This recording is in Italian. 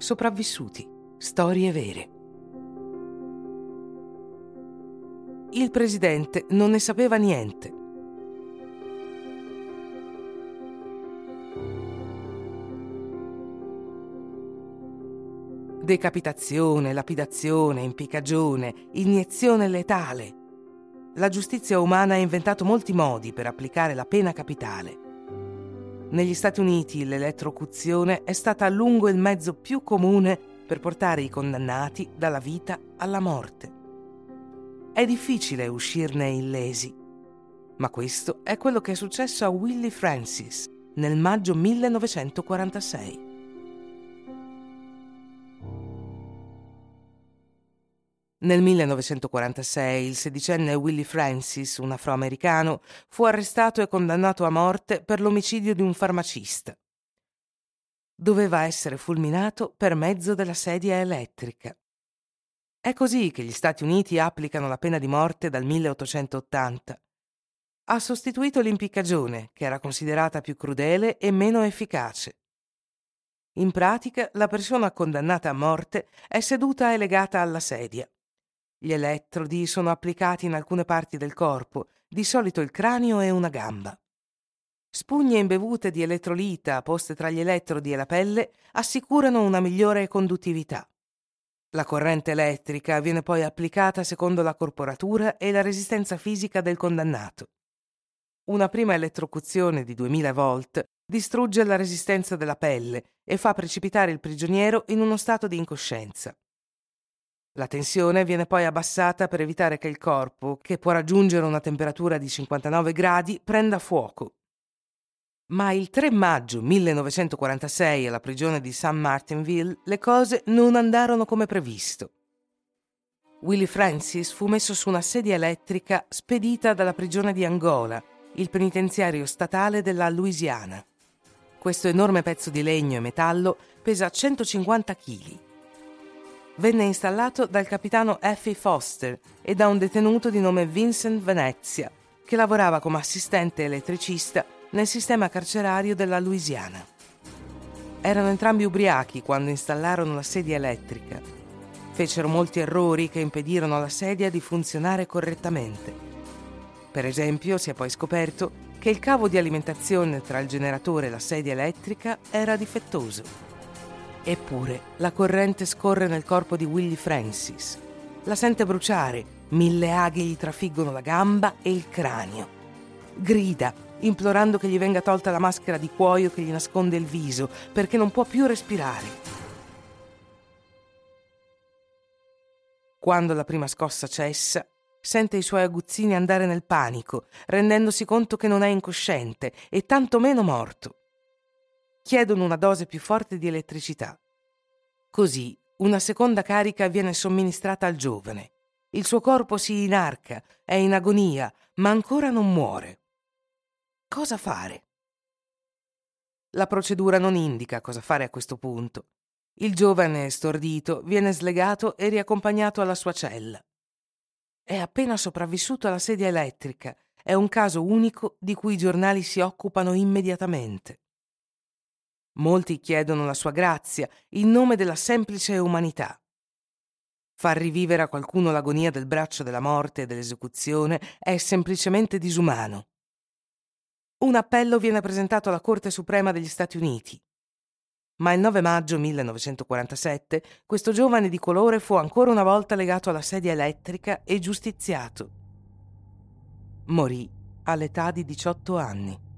Sopravvissuti. Storie vere. Il presidente non ne sapeva niente. Decapitazione, lapidazione, impiccagione, iniezione letale. La giustizia umana ha inventato molti modi per applicare la pena capitale. Negli Stati Uniti l'elettrocuzione è stata a lungo il mezzo più comune per portare i condannati dalla vita alla morte. È difficile uscirne illesi, ma questo è quello che è successo a Willie Francis nel maggio 1946. Nel 1946 il sedicenne Willie Francis, un afroamericano, fu arrestato e condannato a morte per l'omicidio di un farmacista. Doveva essere fulminato per mezzo della sedia elettrica. È così che gli Stati Uniti applicano la pena di morte dal 1880. Ha sostituito l'impiccagione, che era considerata più crudele e meno efficace. In pratica, la persona condannata a morte è seduta e legata alla sedia. Gli elettrodi sono applicati in alcune parti del corpo, di solito il cranio e una gamba. Spugne imbevute di elettrolita poste tra gli elettrodi e la pelle assicurano una migliore conduttività. La corrente elettrica viene poi applicata secondo la corporatura e la resistenza fisica del condannato. Una prima elettrocuzione di 2000 volt distrugge la resistenza della pelle e fa precipitare il prigioniero in uno stato di incoscienza. La tensione viene poi abbassata per evitare che il corpo, che può raggiungere una temperatura di 59 gradi, prenda fuoco. Ma il 3 maggio 1946 alla prigione di St. Martinville le cose non andarono come previsto. Willie Francis fu messo su una sedia elettrica spedita dalla prigione di Angola, il penitenziario statale della Louisiana. Questo enorme pezzo di legno e metallo pesa 150 kg venne installato dal capitano Effie Foster e da un detenuto di nome Vincent Venezia, che lavorava come assistente elettricista nel sistema carcerario della Louisiana. Erano entrambi ubriachi quando installarono la sedia elettrica. Fecero molti errori che impedirono alla sedia di funzionare correttamente. Per esempio, si è poi scoperto che il cavo di alimentazione tra il generatore e la sedia elettrica era difettoso. Eppure la corrente scorre nel corpo di Willie Francis. La sente bruciare, mille aghi gli trafiggono la gamba e il cranio. Grida, implorando che gli venga tolta la maschera di cuoio che gli nasconde il viso, perché non può più respirare. Quando la prima scossa cessa, sente i suoi aguzzini andare nel panico, rendendosi conto che non è incosciente e tantomeno morto chiedono una dose più forte di elettricità. Così una seconda carica viene somministrata al giovane. Il suo corpo si inarca, è in agonia, ma ancora non muore. Cosa fare? La procedura non indica cosa fare a questo punto. Il giovane stordito viene slegato e riaccompagnato alla sua cella. È appena sopravvissuto alla sedia elettrica. È un caso unico di cui i giornali si occupano immediatamente. Molti chiedono la sua grazia in nome della semplice umanità. Far rivivere a qualcuno l'agonia del braccio della morte e dell'esecuzione è semplicemente disumano. Un appello viene presentato alla Corte Suprema degli Stati Uniti. Ma il 9 maggio 1947 questo giovane di colore fu ancora una volta legato alla sedia elettrica e giustiziato. Morì all'età di 18 anni.